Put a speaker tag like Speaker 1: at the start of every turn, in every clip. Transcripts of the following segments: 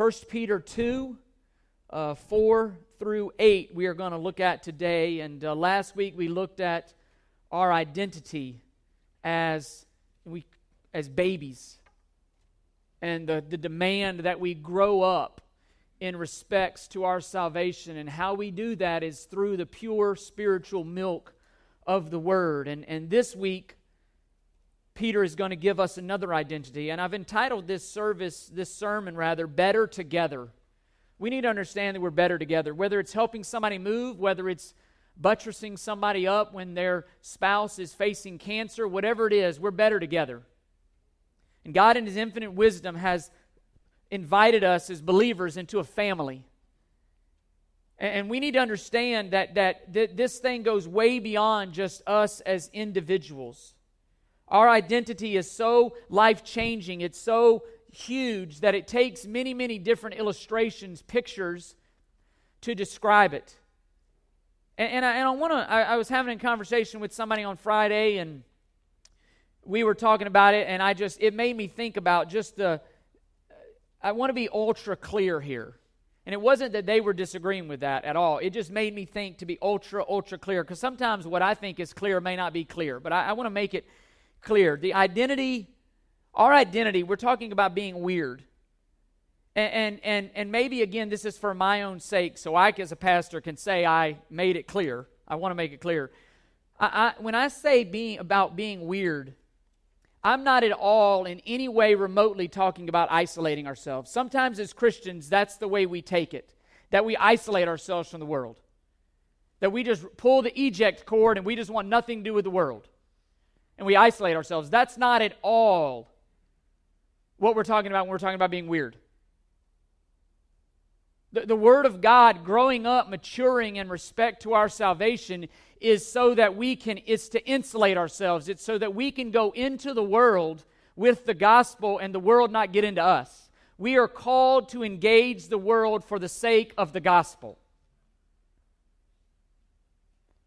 Speaker 1: 1 Peter 2, uh, 4 through 8, we are going to look at today. And uh, last week we looked at our identity as, we, as babies and the, the demand that we grow up in respects to our salvation. And how we do that is through the pure spiritual milk of the Word. And, and this week, Peter is going to give us another identity. And I've entitled this service, this sermon rather, Better Together. We need to understand that we're better together. Whether it's helping somebody move, whether it's buttressing somebody up when their spouse is facing cancer, whatever it is, we're better together. And God, in His infinite wisdom, has invited us as believers into a family. And we need to understand that, that, that this thing goes way beyond just us as individuals. Our identity is so life changing, it's so huge that it takes many, many different illustrations, pictures to describe it. And, and I, and I want to, I, I was having a conversation with somebody on Friday, and we were talking about it, and I just, it made me think about just the, I want to be ultra clear here. And it wasn't that they were disagreeing with that at all. It just made me think to be ultra, ultra clear. Because sometimes what I think is clear may not be clear. But I, I want to make it clear. The identity, our identity, we're talking about being weird. And, and, and, and maybe, again, this is for my own sake, so I, as a pastor, can say I made it clear. I want to make it clear. I, I, when I say being, about being weird, I'm not at all in any way remotely talking about isolating ourselves. Sometimes as Christians, that's the way we take it that we isolate ourselves from the world, that we just pull the eject cord and we just want nothing to do with the world. And we isolate ourselves. That's not at all what we're talking about when we're talking about being weird. The, the Word of God growing up, maturing in respect to our salvation is so that we can, it's to insulate ourselves. It's so that we can go into the world with the gospel and the world not get into us. We are called to engage the world for the sake of the gospel.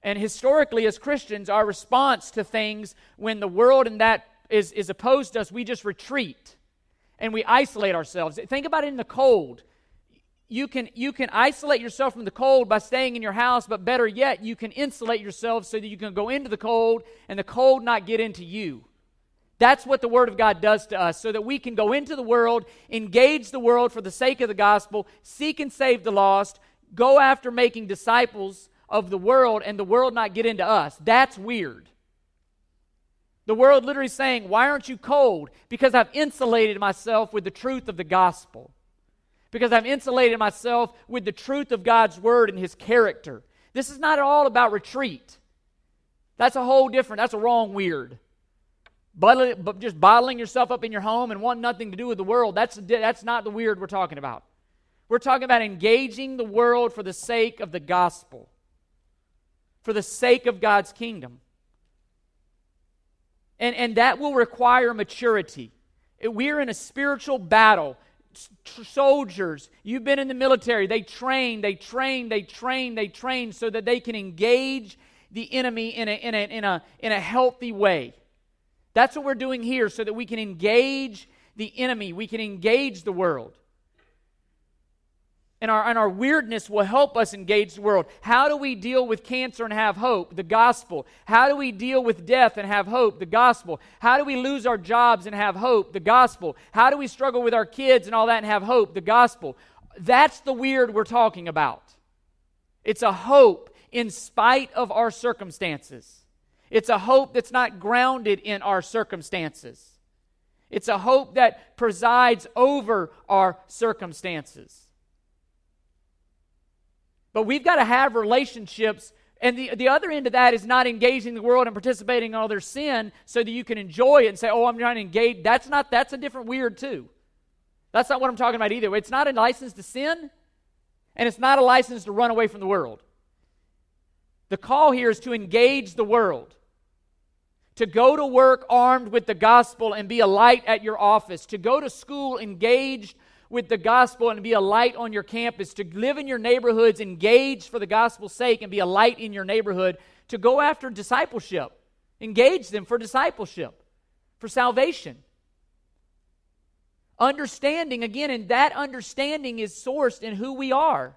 Speaker 1: And historically, as Christians, our response to things when the world and that is, is opposed to us, we just retreat and we isolate ourselves. Think about it in the cold you can you can isolate yourself from the cold by staying in your house but better yet you can insulate yourself so that you can go into the cold and the cold not get into you that's what the word of god does to us so that we can go into the world engage the world for the sake of the gospel seek and save the lost go after making disciples of the world and the world not get into us that's weird the world literally saying why aren't you cold because i've insulated myself with the truth of the gospel because I've insulated myself with the truth of God's word and his character. This is not at all about retreat. That's a whole different, that's a wrong weird. But just bottling yourself up in your home and wanting nothing to do with the world, that's, that's not the weird we're talking about. We're talking about engaging the world for the sake of the gospel, for the sake of God's kingdom. And, and that will require maturity. We're in a spiritual battle soldiers, you've been in the military, they train, they train, they train, they train so that they can engage the enemy in a, in a, in a, in a healthy way. That's what we're doing here so that we can engage the enemy, we can engage the world and our, and our weirdness will help us engage the world. How do we deal with cancer and have hope? The gospel. How do we deal with death and have hope? The gospel. How do we lose our jobs and have hope? The gospel. How do we struggle with our kids and all that and have hope? The gospel. That's the weird we're talking about. It's a hope in spite of our circumstances. It's a hope that's not grounded in our circumstances. It's a hope that presides over our circumstances. But we've got to have relationships. And the, the other end of that is not engaging the world and participating in all their sin so that you can enjoy it and say, oh, I'm trying to engage. That's not, that's a different weird too. That's not what I'm talking about either. It's not a license to sin, and it's not a license to run away from the world. The call here is to engage the world, to go to work armed with the gospel and be a light at your office, to go to school engaged with the gospel and be a light on your campus, to live in your neighborhoods engage for the gospel's sake and be a light in your neighborhood, to go after discipleship, engage them for discipleship, for salvation. Understanding, again, and that understanding is sourced in who we are.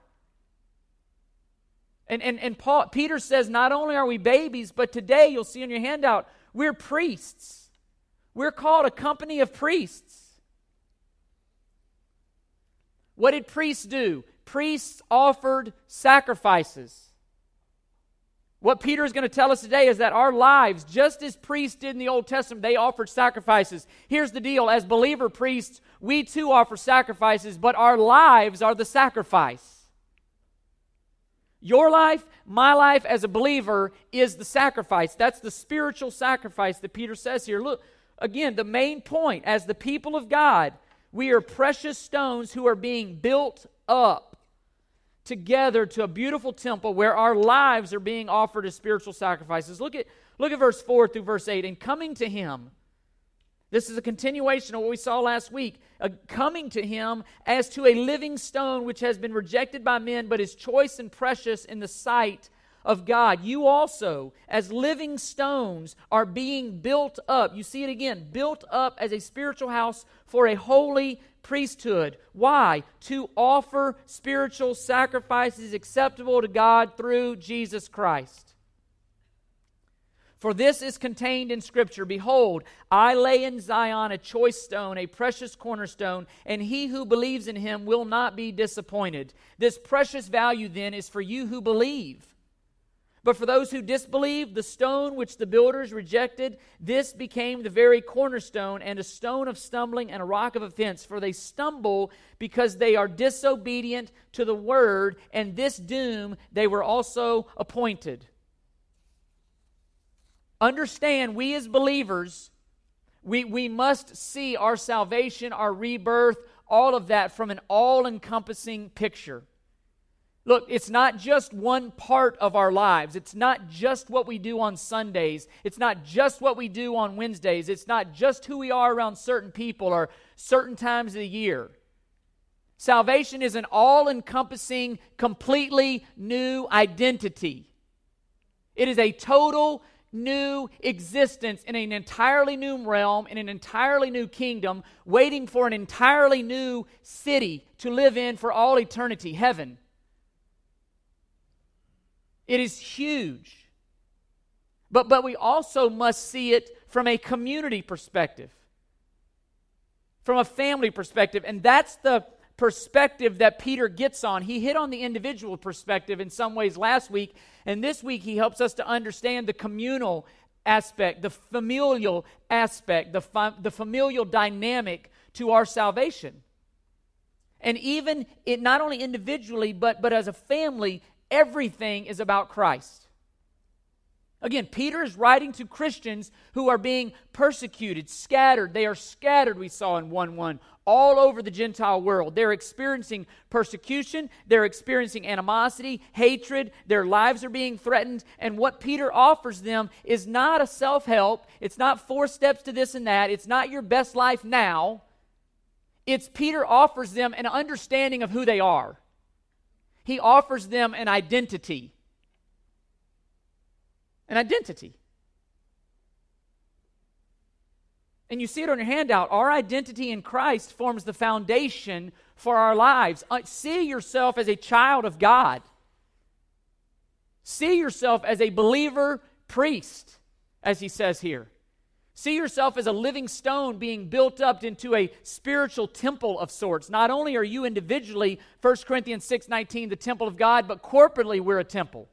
Speaker 1: And, and, and Paul, Peter says, not only are we babies, but today, you'll see in your handout, we're priests. We're called a company of priests. What did priests do? Priests offered sacrifices. What Peter is going to tell us today is that our lives, just as priests did in the Old Testament, they offered sacrifices. Here's the deal as believer priests, we too offer sacrifices, but our lives are the sacrifice. Your life, my life as a believer is the sacrifice. That's the spiritual sacrifice that Peter says here. Look, again, the main point as the people of God, we are precious stones who are being built up together to a beautiful temple where our lives are being offered as spiritual sacrifices. Look at, look at verse 4 through verse 8. And coming to him, this is a continuation of what we saw last week. Coming to him as to a living stone which has been rejected by men, but is choice and precious in the sight of God. You also, as living stones, are being built up. You see it again built up as a spiritual house for a holy priesthood. Why? To offer spiritual sacrifices acceptable to God through Jesus Christ. For this is contained in Scripture Behold, I lay in Zion a choice stone, a precious cornerstone, and he who believes in him will not be disappointed. This precious value then is for you who believe. But for those who disbelieve, the stone which the builders rejected, this became the very cornerstone and a stone of stumbling and a rock of offense. For they stumble because they are disobedient to the word, and this doom they were also appointed. Understand, we as believers, we, we must see our salvation, our rebirth, all of that from an all encompassing picture. Look, it's not just one part of our lives. It's not just what we do on Sundays. It's not just what we do on Wednesdays. It's not just who we are around certain people or certain times of the year. Salvation is an all encompassing, completely new identity. It is a total new existence in an entirely new realm, in an entirely new kingdom, waiting for an entirely new city to live in for all eternity heaven. It is huge. But, but we also must see it from a community perspective, from a family perspective. And that's the perspective that Peter gets on. He hit on the individual perspective in some ways last week, and this week he helps us to understand the communal aspect, the familial aspect, the, the familial dynamic to our salvation. And even it, not only individually, but, but as a family, everything is about Christ. Again, Peter is writing to Christians who are being persecuted, scattered. They are scattered, we saw in 1 1, all over the Gentile world. They're experiencing persecution, they're experiencing animosity, hatred, their lives are being threatened. And what Peter offers them is not a self help, it's not four steps to this and that, it's not your best life now. It's Peter offers them an understanding of who they are, he offers them an identity an identity. And you see it on your handout. Our identity in Christ forms the foundation for our lives. Uh, see yourself as a child of God. See yourself as a believer priest, as he says here. See yourself as a living stone being built up into a spiritual temple of sorts. Not only are you individually, 1 Corinthians 6:19, the temple of God, but corporately we're a temple.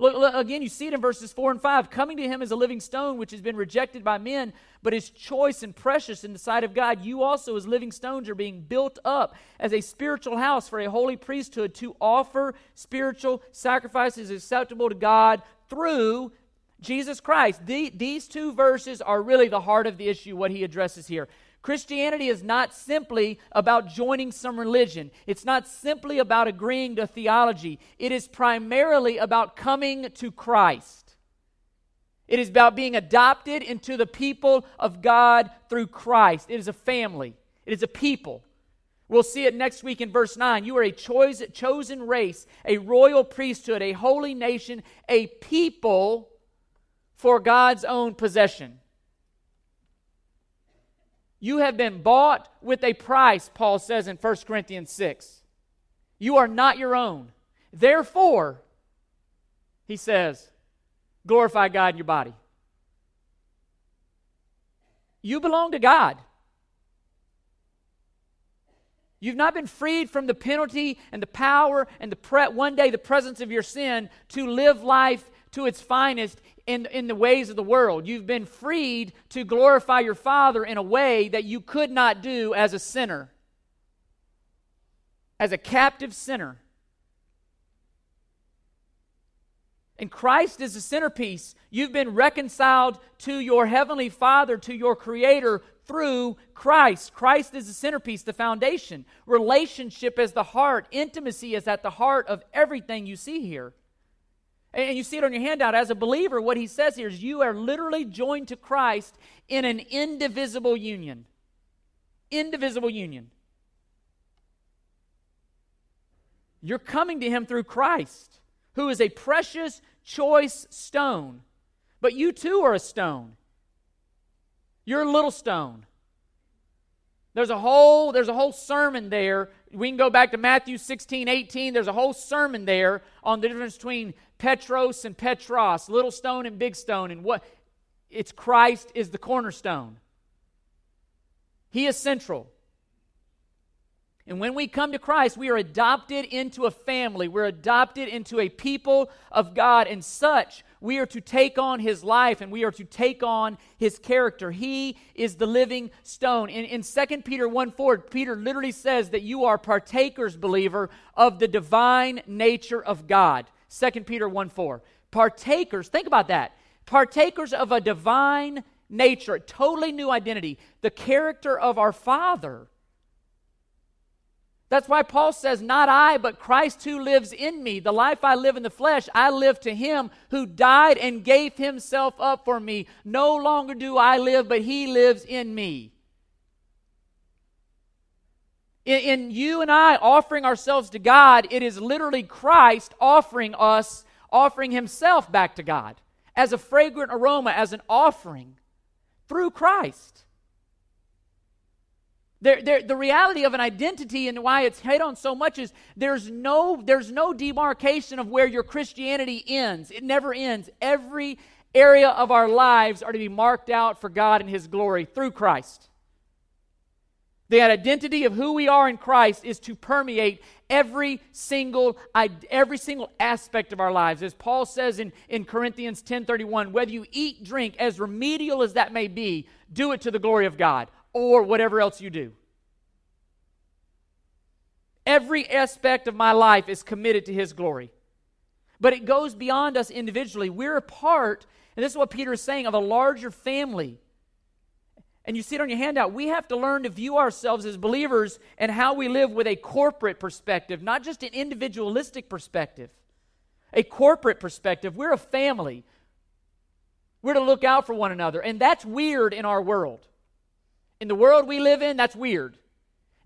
Speaker 1: Look, look, again, you see it in verses 4 and 5. Coming to him as a living stone, which has been rejected by men, but is choice and precious in the sight of God. You also, as living stones, are being built up as a spiritual house for a holy priesthood to offer spiritual sacrifices acceptable to God through Jesus Christ. The, these two verses are really the heart of the issue, what he addresses here. Christianity is not simply about joining some religion. It's not simply about agreeing to theology. It is primarily about coming to Christ. It is about being adopted into the people of God through Christ. It is a family, it is a people. We'll see it next week in verse 9. You are a choice, chosen race, a royal priesthood, a holy nation, a people for God's own possession. You have been bought with a price, Paul says in 1 Corinthians 6. You are not your own. Therefore, he says, glorify God in your body. You belong to God. You've not been freed from the penalty and the power and the pre- one day the presence of your sin to live life to its finest in, in the ways of the world. You've been freed to glorify your Father in a way that you could not do as a sinner, as a captive sinner. And Christ is the centerpiece. You've been reconciled to your Heavenly Father, to your Creator through Christ. Christ is the centerpiece, the foundation. Relationship is the heart. Intimacy is at the heart of everything you see here. And you see it on your handout. As a believer, what he says here is you are literally joined to Christ in an indivisible union. Indivisible union. You're coming to him through Christ, who is a precious, choice stone. But you too are a stone. You're a little stone. There's a whole there's a whole sermon there. We can go back to Matthew 16, 18. There's a whole sermon there on the difference between Petros and petra, little stone and big stone, and what it's Christ is the cornerstone. He is central. And when we come to Christ, we are adopted into a family. We're adopted into a people of God. And such, we are to take on his life and we are to take on his character. He is the living stone. In, in 2 Peter 1 4, Peter literally says that you are partakers, believer, of the divine nature of God. 2 Peter 1 4. Partakers, think about that. Partakers of a divine nature, a totally new identity, the character of our Father. That's why Paul says, Not I, but Christ who lives in me. The life I live in the flesh, I live to him who died and gave himself up for me. No longer do I live, but he lives in me. In, in you and I offering ourselves to God, it is literally Christ offering us, offering himself back to God as a fragrant aroma, as an offering through Christ. The reality of an identity and why it's hit on so much is there's no, there's no demarcation of where your Christianity ends. It never ends. Every area of our lives are to be marked out for God and His glory through Christ. The identity of who we are in Christ is to permeate every single every single aspect of our lives. As Paul says in, in Corinthians 10:31, whether you eat, drink, as remedial as that may be, do it to the glory of God or whatever else you do. Every aspect of my life is committed to His glory. But it goes beyond us individually. We're a part, and this is what Peter is saying, of a larger family. And you see it on your handout. We have to learn to view ourselves as believers and how we live with a corporate perspective, not just an individualistic perspective. A corporate perspective. We're a family. We're to look out for one another. And that's weird in our world. In the world we live in, that's weird.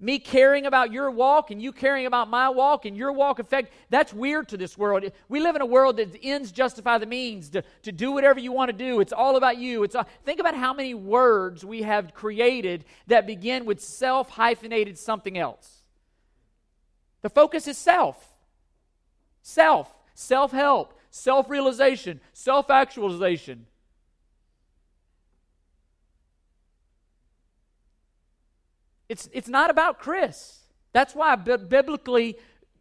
Speaker 1: Me caring about your walk and you caring about my walk and your walk effect, that's weird to this world. We live in a world that ends justify the means to, to do whatever you want to do. It's all about you. It's all, think about how many words we have created that begin with self hyphenated something else. The focus is self. Self, self help, self realization, self actualization. It's, it's not about Chris. That's why biblically,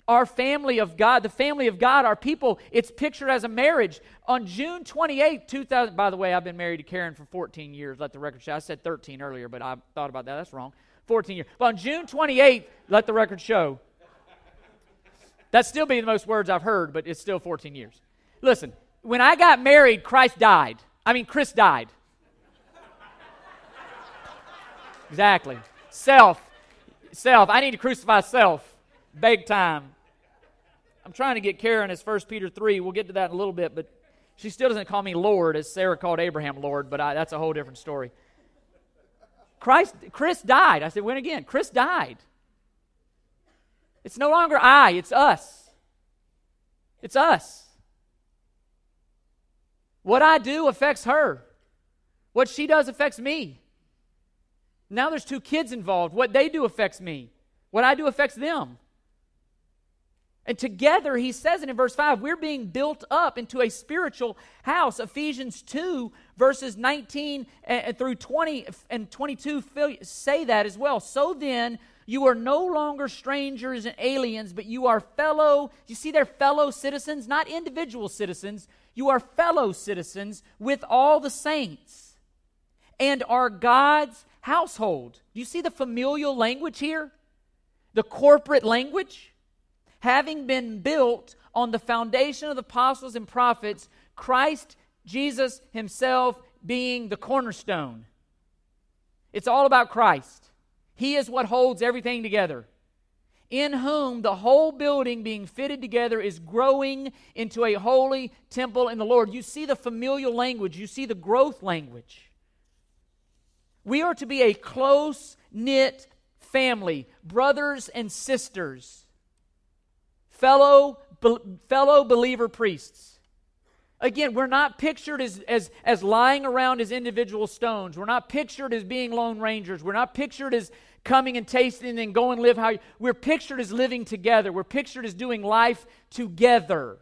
Speaker 1: our family of God, the family of God, our people, it's pictured as a marriage. On June 28, 2000, by the way, I've been married to Karen for 14 years. Let the record show. I said 13 earlier, but I thought about that. That's wrong. 14 years. But on June 28, let the record show. That's still be the most words I've heard, but it's still 14 years. Listen, when I got married, Christ died. I mean, Chris died. Exactly. Self. Self. I need to crucify self. Big time. I'm trying to get Karen as 1 Peter 3. We'll get to that in a little bit, but she still doesn't call me Lord as Sarah called Abraham Lord, but I, that's a whole different story. Christ, Chris died. I said, when again? Chris died. It's no longer I, it's us. It's us. What I do affects her. What she does affects me. Now there's two kids involved. What they do affects me, what I do affects them. And together, he says it in verse 5, we're being built up into a spiritual house. Ephesians 2, verses 19 eh, eh, through 20 and 22 say that as well. So then, you are no longer strangers and aliens, but you are fellow, you see, they're fellow citizens, not individual citizens. You are fellow citizens with all the saints and are God's household. Do you see the familial language here? The corporate language? having been built on the foundation of the apostles and prophets, Christ Jesus himself being the cornerstone. It's all about Christ. He is what holds everything together. In whom the whole building being fitted together is growing into a holy temple in the Lord. You see the familial language, you see the growth language. We are to be a close knit family, brothers and sisters fellow, be, fellow believer priests. Again, we're not pictured as, as, as lying around as individual stones. We're not pictured as being lone rangers. We're not pictured as coming and tasting and go and live how you, we're pictured as living together. We're pictured as doing life together.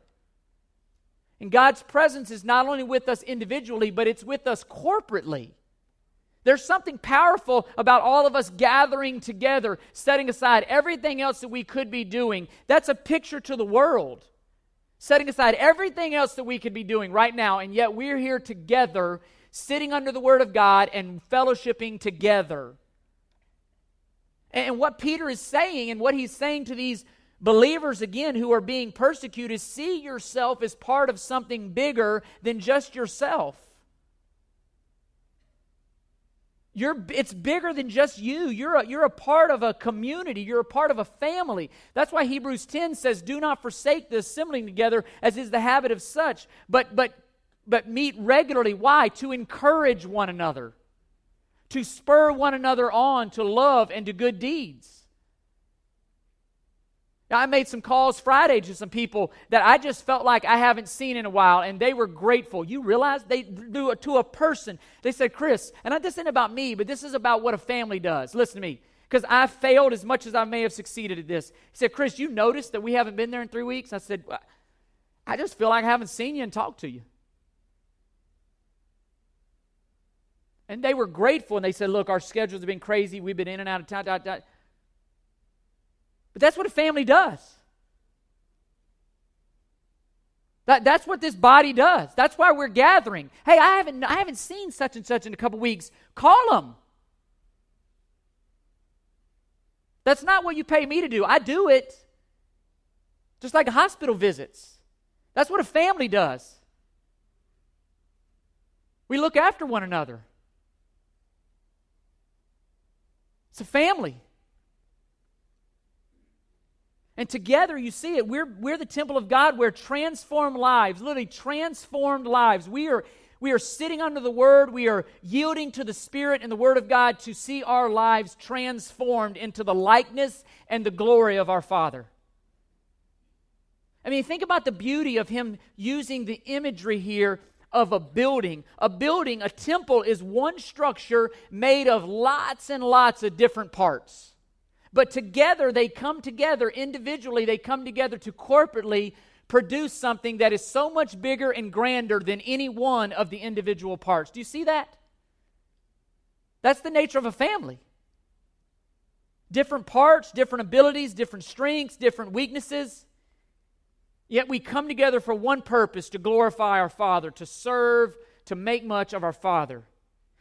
Speaker 1: And God's presence is not only with us individually, but it's with us corporately. There's something powerful about all of us gathering together, setting aside everything else that we could be doing. That's a picture to the world. Setting aside everything else that we could be doing right now, and yet we're here together, sitting under the Word of God and fellowshipping together. And what Peter is saying, and what he's saying to these believers again who are being persecuted, see yourself as part of something bigger than just yourself. You're, it's bigger than just you. You're a, you're a part of a community. You're a part of a family. That's why Hebrews 10 says, Do not forsake the assembling together, as is the habit of such, but, but, but meet regularly. Why? To encourage one another, to spur one another on to love and to good deeds. Now, I made some calls Friday to some people that I just felt like I haven't seen in a while, and they were grateful. You realize they do it to a person. They said, Chris, and this isn't about me, but this is about what a family does. Listen to me, because I failed as much as I may have succeeded at this. He said, Chris, you noticed that we haven't been there in three weeks? I said, I just feel like I haven't seen you and talked to you. And they were grateful, and they said, Look, our schedules have been crazy. We've been in and out of town. But that's what a family does. That, that's what this body does. That's why we're gathering. Hey, I haven't, I haven't seen such and such in a couple weeks. Call them. That's not what you pay me to do. I do it just like hospital visits. That's what a family does. We look after one another. It's a family. And together, you see it. We're, we're the temple of God. We're transformed lives, literally transformed lives. We are, we are sitting under the Word. We are yielding to the Spirit and the Word of God to see our lives transformed into the likeness and the glory of our Father. I mean, think about the beauty of Him using the imagery here of a building. A building, a temple, is one structure made of lots and lots of different parts. But together, they come together individually, they come together to corporately produce something that is so much bigger and grander than any one of the individual parts. Do you see that? That's the nature of a family. Different parts, different abilities, different strengths, different weaknesses. Yet we come together for one purpose to glorify our Father, to serve, to make much of our Father.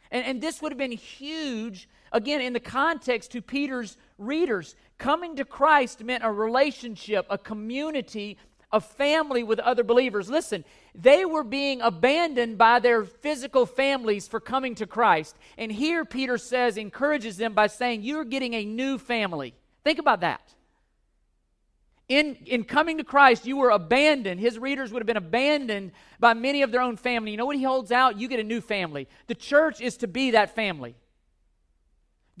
Speaker 1: And, and this would have been huge, again, in the context to Peter's readers. Coming to Christ meant a relationship, a community, a family with other believers. Listen, they were being abandoned by their physical families for coming to Christ. And here Peter says, encourages them by saying, You're getting a new family. Think about that. In, in coming to Christ, you were abandoned. His readers would have been abandoned by many of their own family. You know what he holds out? You get a new family. The church is to be that family.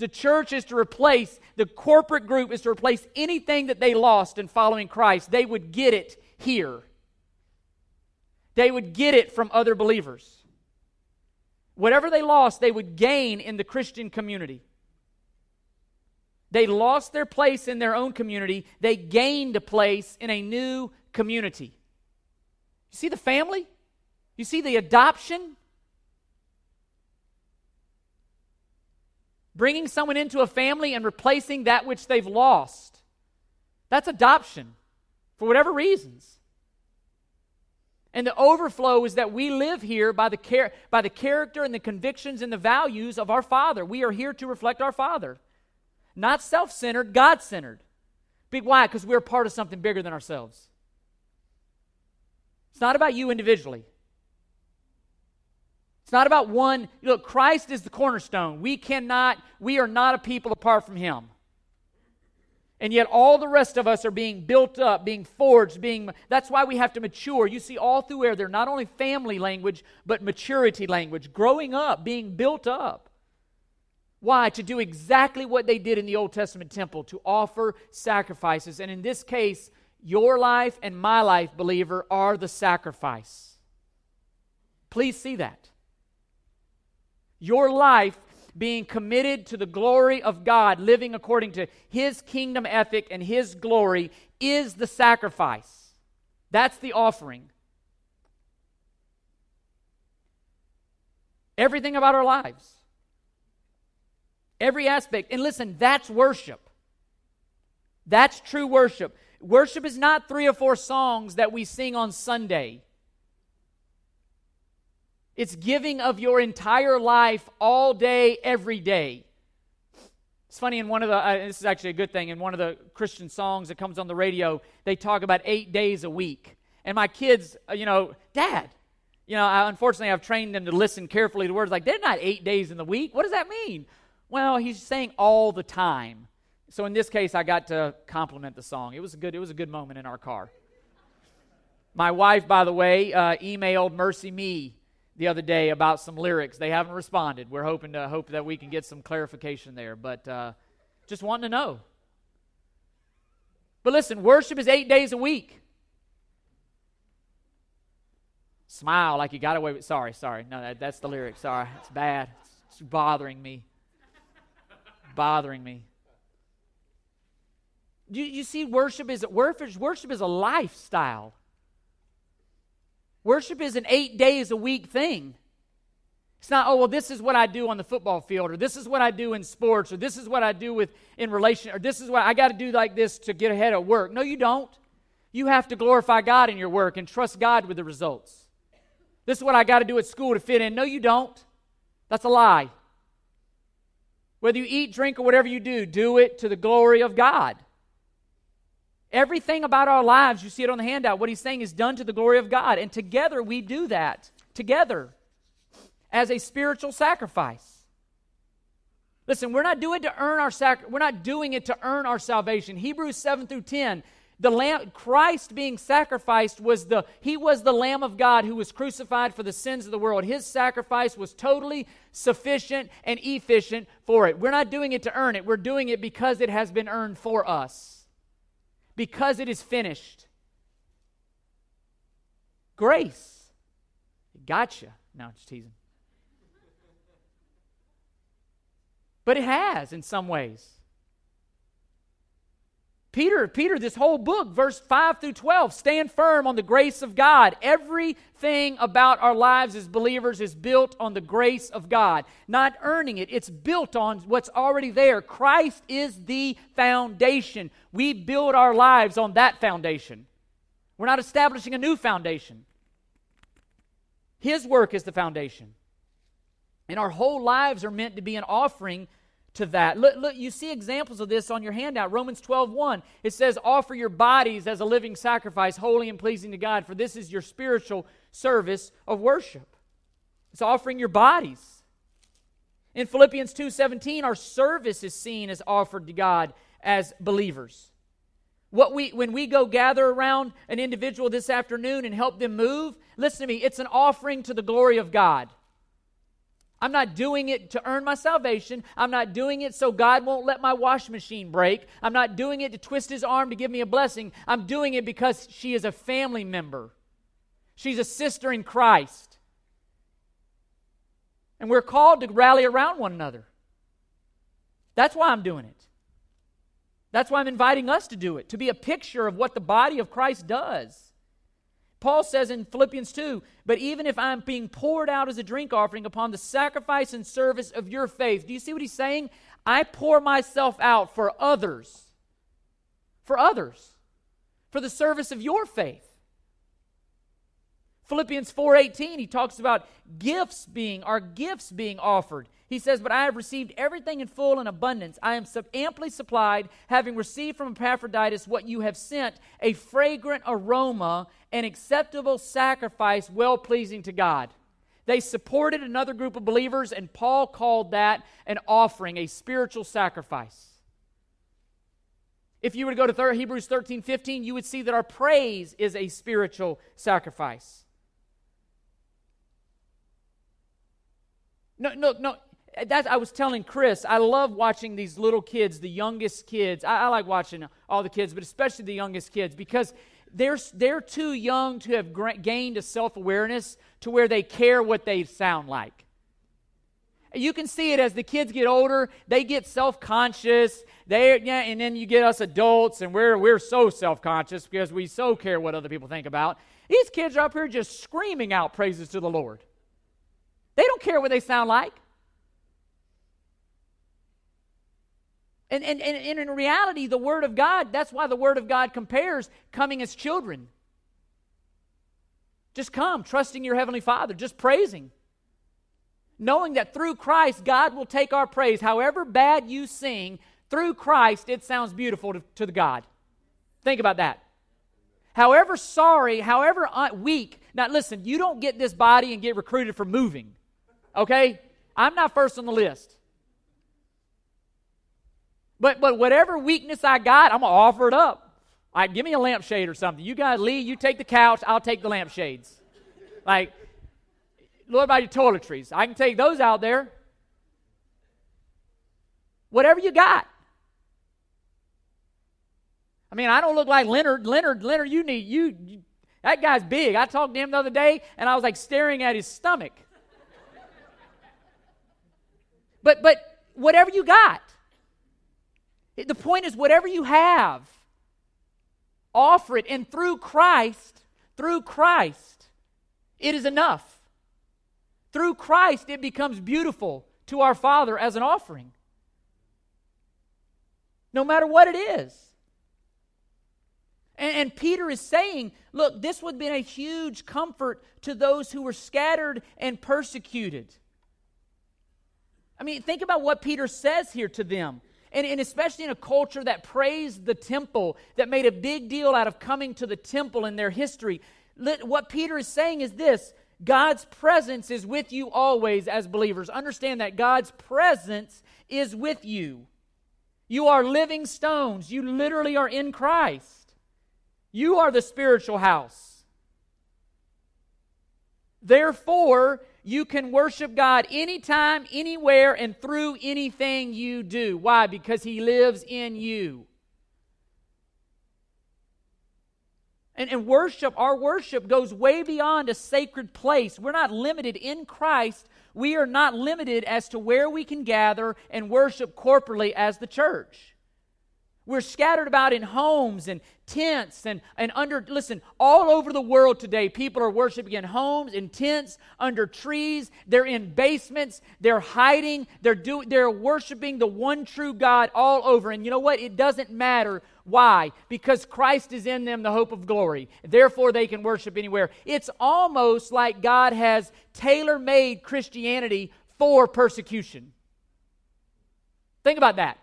Speaker 1: The church is to replace, the corporate group is to replace anything that they lost in following Christ. They would get it here. They would get it from other believers. Whatever they lost, they would gain in the Christian community. They lost their place in their own community, they gained a place in a new community. You see the family? You see the adoption? Bringing someone into a family and replacing that which they've lost. That's adoption for whatever reasons. And the overflow is that we live here by the, char- by the character and the convictions and the values of our Father. We are here to reflect our Father. Not self centered, God centered. Big why? Because we're part of something bigger than ourselves. It's not about you individually. It's not about one. Look, Christ is the cornerstone. We cannot, we are not a people apart from Him. And yet, all the rest of us are being built up, being forged, being. That's why we have to mature. You see, all through there, not only family language, but maturity language, growing up, being built up. Why? To do exactly what they did in the Old Testament temple, to offer sacrifices. And in this case, your life and my life, believer, are the sacrifice. Please see that. Your life being committed to the glory of God, living according to His kingdom ethic and His glory, is the sacrifice. That's the offering. Everything about our lives, every aspect. And listen, that's worship. That's true worship. Worship is not three or four songs that we sing on Sunday. It's giving of your entire life all day, every day. It's funny, in one of the, uh, this is actually a good thing, in one of the Christian songs that comes on the radio, they talk about eight days a week. And my kids, uh, you know, Dad, you know, I, unfortunately, I've trained them to listen carefully to words like, they're not eight days in the week. What does that mean? Well, he's saying all the time. So in this case, I got to compliment the song. It was a good, it was a good moment in our car. My wife, by the way, uh, emailed MercyMe the other day about some lyrics. They haven't responded. We're hoping to hope that we can get some clarification there, but uh, just wanting to know. But listen, worship is eight days a week. Smile like you got away with. Sorry, sorry. No, that, that's the lyric. Sorry, it's bad. It's, it's bothering me. bothering me. You, you see, worship is worship, worship is a lifestyle. Worship is an eight days a week thing. It's not, oh, well, this is what I do on the football field, or this is what I do in sports, or this is what I do with in relation, or this is what I got to do like this to get ahead at work. No, you don't. You have to glorify God in your work and trust God with the results. This is what I got to do at school to fit in. No, you don't. That's a lie. Whether you eat, drink, or whatever you do, do it to the glory of God. Everything about our lives, you see it on the handout, what he's saying is done to the glory of God. And together we do that, together, as a spiritual sacrifice. Listen, we're not doing it to earn our sac- we're not doing it to earn our salvation. Hebrews 7 through 10, the lamb Christ being sacrificed was the he was the lamb of God who was crucified for the sins of the world. His sacrifice was totally sufficient and efficient for it. We're not doing it to earn it. We're doing it because it has been earned for us because it is finished. Grace. Gotcha. No, just teasing. But it has in some ways. Peter, Peter, this whole book, verse 5 through 12, stand firm on the grace of God. Everything about our lives as believers is built on the grace of God, not earning it. It's built on what's already there. Christ is the foundation. We build our lives on that foundation. We're not establishing a new foundation. His work is the foundation. And our whole lives are meant to be an offering to that. Look, look, you see examples of this on your handout. Romans 12, 1. It says, Offer your bodies as a living sacrifice, holy and pleasing to God, for this is your spiritual service of worship. It's offering your bodies. In Philippians 2:17, our service is seen as offered to God as believers. What we when we go gather around an individual this afternoon and help them move, listen to me, it's an offering to the glory of God. I'm not doing it to earn my salvation. I'm not doing it so God won't let my wash machine break. I'm not doing it to twist his arm to give me a blessing. I'm doing it because she is a family member. She's a sister in Christ. And we're called to rally around one another. That's why I'm doing it. That's why I'm inviting us to do it, to be a picture of what the body of Christ does. Paul says in Philippians 2 But even if I'm being poured out as a drink offering upon the sacrifice and service of your faith, do you see what he's saying? I pour myself out for others. For others. For the service of your faith. Philippians 4:18 he talks about gifts being our gifts being offered. He says, "But I have received everything in full and abundance. I am sub- amply supplied, having received from Epaphroditus what you have sent, a fragrant aroma, an acceptable sacrifice, well pleasing to God." They supported another group of believers, and Paul called that an offering, a spiritual sacrifice. If you were to go to Hebrews 13 15, you would see that our praise is a spiritual sacrifice. No, no, no. That's, I was telling Chris, I love watching these little kids, the youngest kids. I, I like watching all the kids, but especially the youngest kids, because they're, they're too young to have gra- gained a self awareness to where they care what they sound like. You can see it as the kids get older, they get self conscious. They, yeah, and then you get us adults, and we're, we're so self conscious because we so care what other people think about. These kids are up here just screaming out praises to the Lord. They don't care what they sound like. And, and, and, in reality, the Word of God, that's why the Word of God compares coming as children. Just come, trusting your Heavenly Father, just praising. Knowing that through Christ, God will take our praise. However bad you sing, through Christ, it sounds beautiful to, to the God. Think about that. However sorry, however weak, now listen, you don't get this body and get recruited for moving. Okay? I'm not first on the list. But but whatever weakness I got, I'm gonna offer it up. Right, give me a lampshade or something. You guys, Lee, you take the couch, I'll take the lampshades. Like, Lord, about your toiletries? I can take those out there. Whatever you got. I mean, I don't look like Leonard. Leonard, Leonard, you need you, you that guy's big. I talked to him the other day and I was like staring at his stomach. But but whatever you got. The point is whatever you have, offer it and through Christ, through Christ, it is enough. Through Christ it becomes beautiful to our Father as an offering. No matter what it is. And, and, Peter is saying, look, this would have been a huge comfort to those who were scattered and persecuted. I mean, think about what Peter says here to them. And, and, especially in a culture that praised the temple, that made a big deal out of coming to the temple in their history. What Peter is saying is this God's presence is with you always as believers. Understand that God's presence is with you. You are living stones, you literally are in Christ. You are the spiritual house. Therefore, you can worship God anytime, anywhere, and through anything you do. Why? Because He lives in you. And, and worship, our worship goes way beyond a sacred place. We're not limited in Christ. We are not limited as to where we can gather and worship corporately as the church. We're scattered about in homes and tents and, and under, listen, all over the world today, people are worshiping in homes, in tents, under trees. They're in basements. They're hiding. They're, do, they're worshiping the one true God all over. And you know what? It doesn't matter. Why? Because Christ is in them, the hope of glory. Therefore, they can worship anywhere. It's almost like God has tailor made Christianity for persecution. Think about that.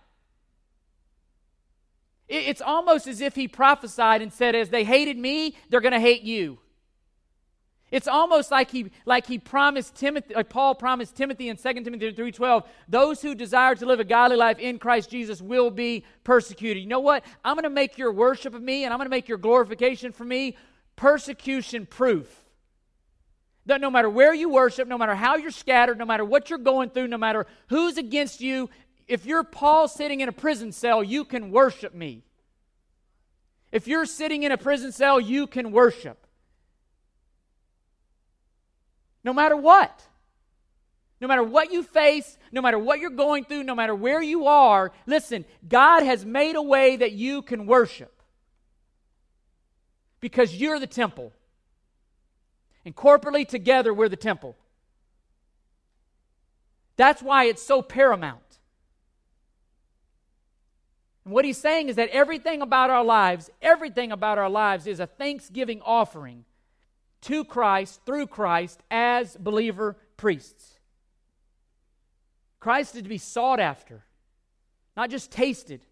Speaker 1: It's almost as if he prophesied and said, As they hated me, they're going to hate you. It's almost like he, like he promised Timothy, like Paul promised Timothy in 2 Timothy 3.12, those who desire to live a godly life in Christ Jesus will be persecuted. You know what? I'm going to make your worship of me and I'm going to make your glorification for me persecution proof. That no matter where you worship, no matter how you're scattered, no matter what you're going through, no matter who's against you, if you're Paul sitting in a prison cell, you can worship me. If you're sitting in a prison cell, you can worship. No matter what. No matter what you face, no matter what you're going through, no matter where you are, listen, God has made a way that you can worship. Because you're the temple. And corporately together, we're the temple. That's why it's so paramount. And what he's saying is that everything about our lives, everything about our lives is a thanksgiving offering to Christ, through Christ, as believer priests. Christ is to be sought after, not just tasted,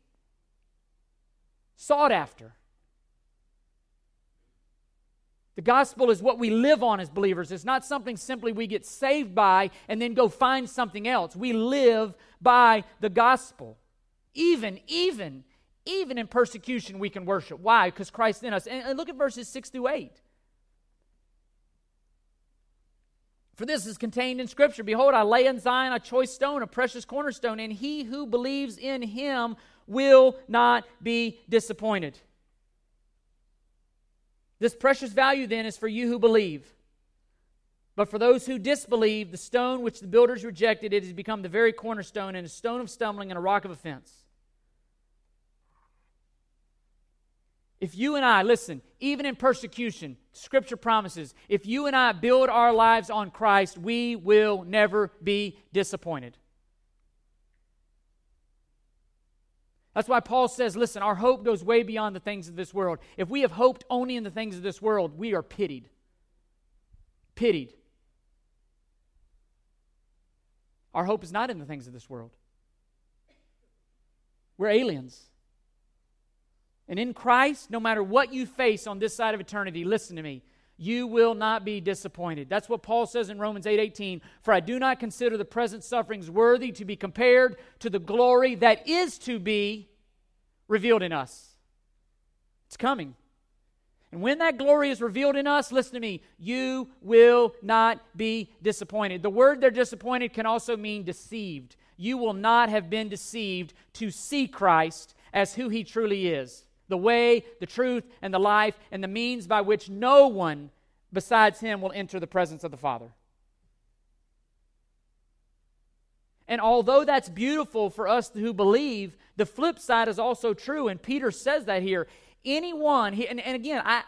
Speaker 1: sought after. The gospel is what we live on as believers. It's not something simply we get saved by and then go find something else. We live by the gospel. Even, even, even in persecution, we can worship. Why? Because Christ in us. And look at verses 6 through 8. For this is contained in Scripture Behold, I lay in Zion a choice stone, a precious cornerstone, and he who believes in him will not be disappointed. This precious value then is for you who believe. But for those who disbelieve, the stone which the builders rejected, it has become the very cornerstone and a stone of stumbling and a rock of offense. If you and I, listen, even in persecution, Scripture promises, if you and I build our lives on Christ, we will never be disappointed. That's why Paul says, listen, our hope goes way beyond the things of this world. If we have hoped only in the things of this world, we are pitied. Pitied. Our hope is not in the things of this world. We're aliens. And in Christ, no matter what you face on this side of eternity, listen to me, you will not be disappointed. That's what Paul says in Romans 8:18, "For I do not consider the present sufferings worthy to be compared to the glory that is to be revealed in us." It's coming. And when that glory is revealed in us, listen to me, you will not be disappointed. The word they're disappointed can also mean deceived. You will not have been deceived to see Christ as who he truly is the way, the truth, and the life, and the means by which no one besides him will enter the presence of the Father. And although that's beautiful for us who believe, the flip side is also true, and Peter says that here. Anyone, and, and again, I,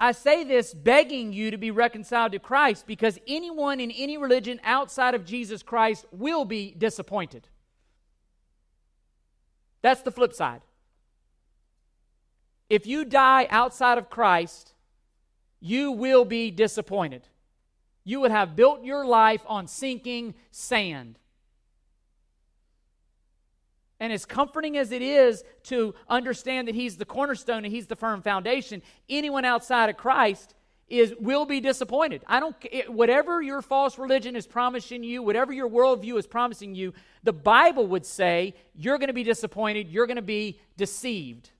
Speaker 1: I say this begging you to be reconciled to Christ because anyone in any religion outside of Jesus Christ will be disappointed. That's the flip side. If you die outside of Christ, you will be disappointed. You would have built your life on sinking sand. And as comforting as it is to understand that He's the cornerstone and He's the firm foundation, anyone outside of Christ is will be disappointed. I don't it, whatever your false religion is promising you, whatever your worldview is promising you, the Bible would say you're going to be disappointed, you're going to be deceived.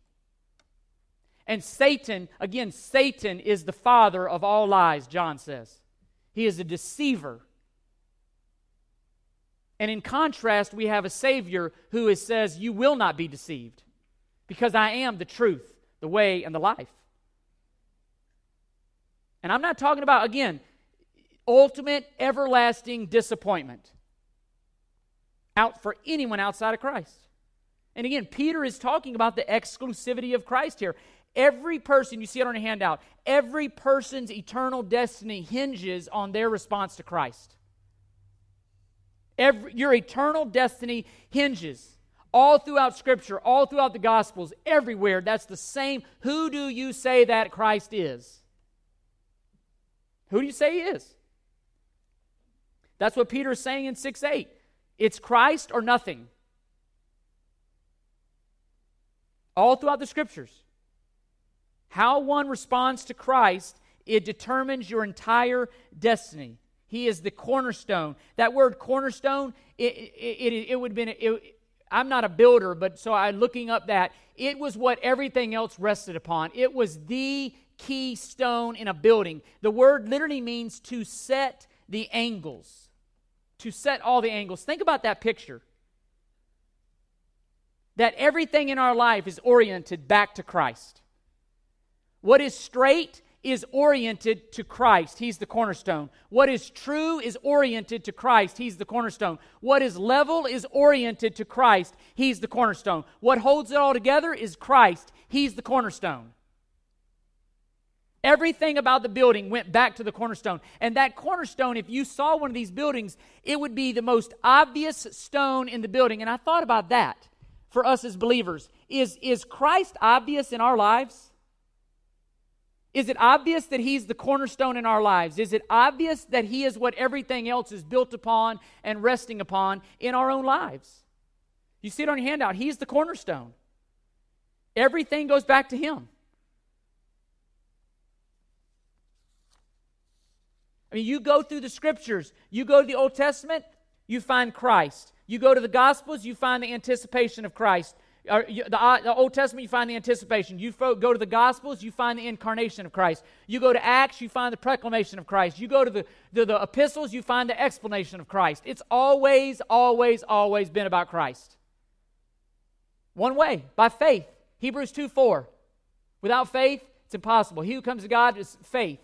Speaker 1: And Satan, again, Satan is the father of all lies, John says. He is a deceiver. And in contrast, we have a Savior who is, says, You will not be deceived because I am the truth, the way, and the life. And I'm not talking about, again, ultimate, everlasting disappointment out for anyone outside of Christ. And again, Peter is talking about the exclusivity of Christ here. Every person, you see it on a handout, every person's eternal destiny hinges on their response to Christ. Every, your eternal destiny hinges all throughout Scripture, all throughout the Gospels, everywhere. That's the same. Who do you say that Christ is? Who do you say he is? That's what Peter is saying in 6 8. It's Christ or nothing. All throughout the scriptures. How one responds to Christ, it determines your entire destiny. He is the cornerstone. That word cornerstone, it, it, it, it would have been, it, I'm not a builder, but so I'm looking up that. It was what everything else rested upon. It was the keystone in a building. The word literally means to set the angles, to set all the angles. Think about that picture. That everything in our life is oriented back to Christ. What is straight is oriented to Christ. He's the cornerstone. What is true is oriented to Christ. He's the cornerstone. What is level is oriented to Christ. He's the cornerstone. What holds it all together is Christ. He's the cornerstone. Everything about the building went back to the cornerstone. And that cornerstone, if you saw one of these buildings, it would be the most obvious stone in the building. And I thought about that for us as believers. Is, is Christ obvious in our lives? Is it obvious that He's the cornerstone in our lives? Is it obvious that He is what everything else is built upon and resting upon in our own lives? You see it on your handout. He's the cornerstone. Everything goes back to Him. I mean, you go through the scriptures, you go to the Old Testament, you find Christ. You go to the Gospels, you find the anticipation of Christ. You, the, uh, the, Old Testament, you find the anticipation. You fo- go to the Gospels, you find the incarnation of Christ. You go to Acts, you find the proclamation of Christ. You go to the, the, the epistles, you find the explanation of Christ. It's always, always, always been about Christ. One way, by faith. Hebrews 2 4. Without faith, it's impossible. He who comes to God is faith.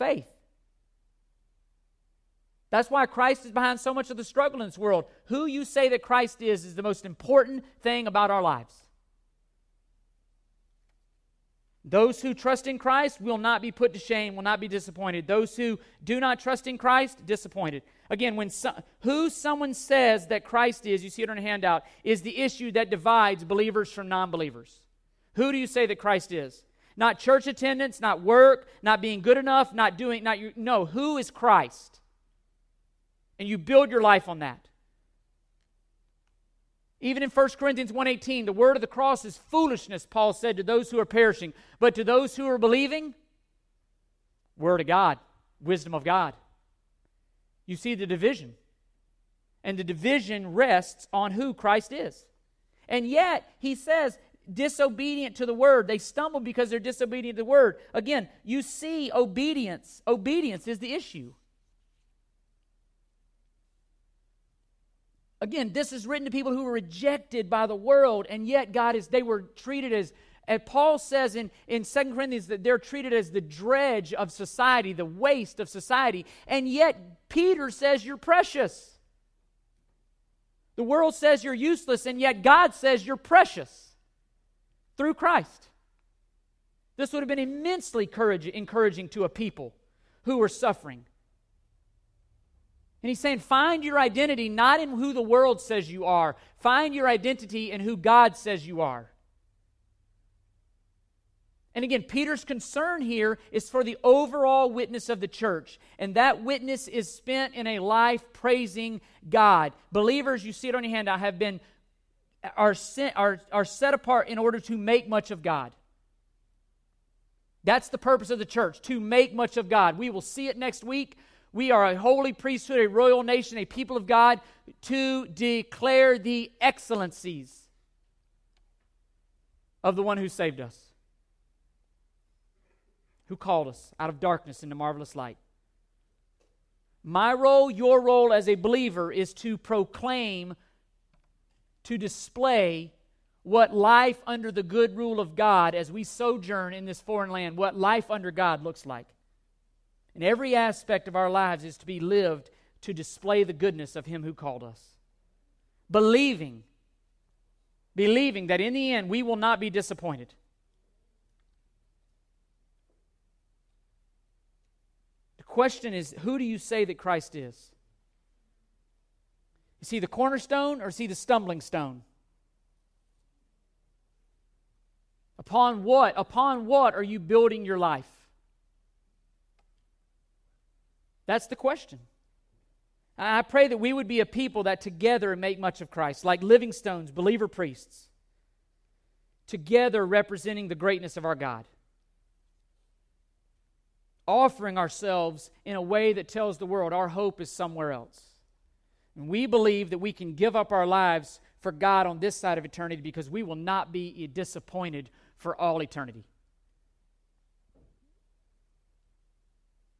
Speaker 1: Faith. That's why Christ is behind so much of the struggle in this world. Who you say that Christ is is the most important thing about our lives. Those who trust in Christ will not be put to shame, will not be disappointed. Those who do not trust in Christ, disappointed. Again, when so, who someone says that Christ is, you see it on a handout, is the issue that divides believers from non believers. Who do you say that Christ is? Not church attendance, not work, not being good enough, not doing, not you. No, who is Christ? and you build your life on that. Even in 1 Corinthians 1:18, the word of the cross is foolishness, Paul said to those who are perishing, but to those who are believing, word of God, wisdom of God. You see the division. And the division rests on who Christ is. And yet, he says, disobedient to the word. They stumble because they're disobedient to the word. Again, you see obedience. Obedience is the issue. Again, this is written to people who were rejected by the world, and yet God is, they were treated as, as Paul says in, in 2 Corinthians, that they're treated as the dredge of society, the waste of society. And yet, Peter says you're precious. The world says you're useless, and yet God says you're precious through Christ. This would have been immensely encouraging to a people who were suffering. And he's saying, find your identity not in who the world says you are, find your identity in who God says you are. And again, Peter's concern here is for the overall witness of the church. And that witness is spent in a life praising God. Believers, you see it on your handout, have been are, sent, are, are set apart in order to make much of God. That's the purpose of the church, to make much of God. We will see it next week. We are a holy priesthood, a royal nation, a people of God to declare the excellencies of the one who saved us, who called us out of darkness into marvelous light. My role, your role as a believer, is to proclaim, to display what life under the good rule of God as we sojourn in this foreign land, what life under God looks like. And every aspect of our lives is to be lived to display the goodness of Him who called us. Believing, believing that in the end we will not be disappointed. The question is who do you say that Christ is? Is he the cornerstone or is he the stumbling stone? Upon what? Upon what are you building your life? That's the question. I pray that we would be a people that together make much of Christ, like living stones, believer priests, together representing the greatness of our God. Offering ourselves in a way that tells the world our hope is somewhere else. And we believe that we can give up our lives for God on this side of eternity because we will not be disappointed for all eternity.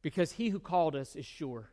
Speaker 1: because he who called us is sure.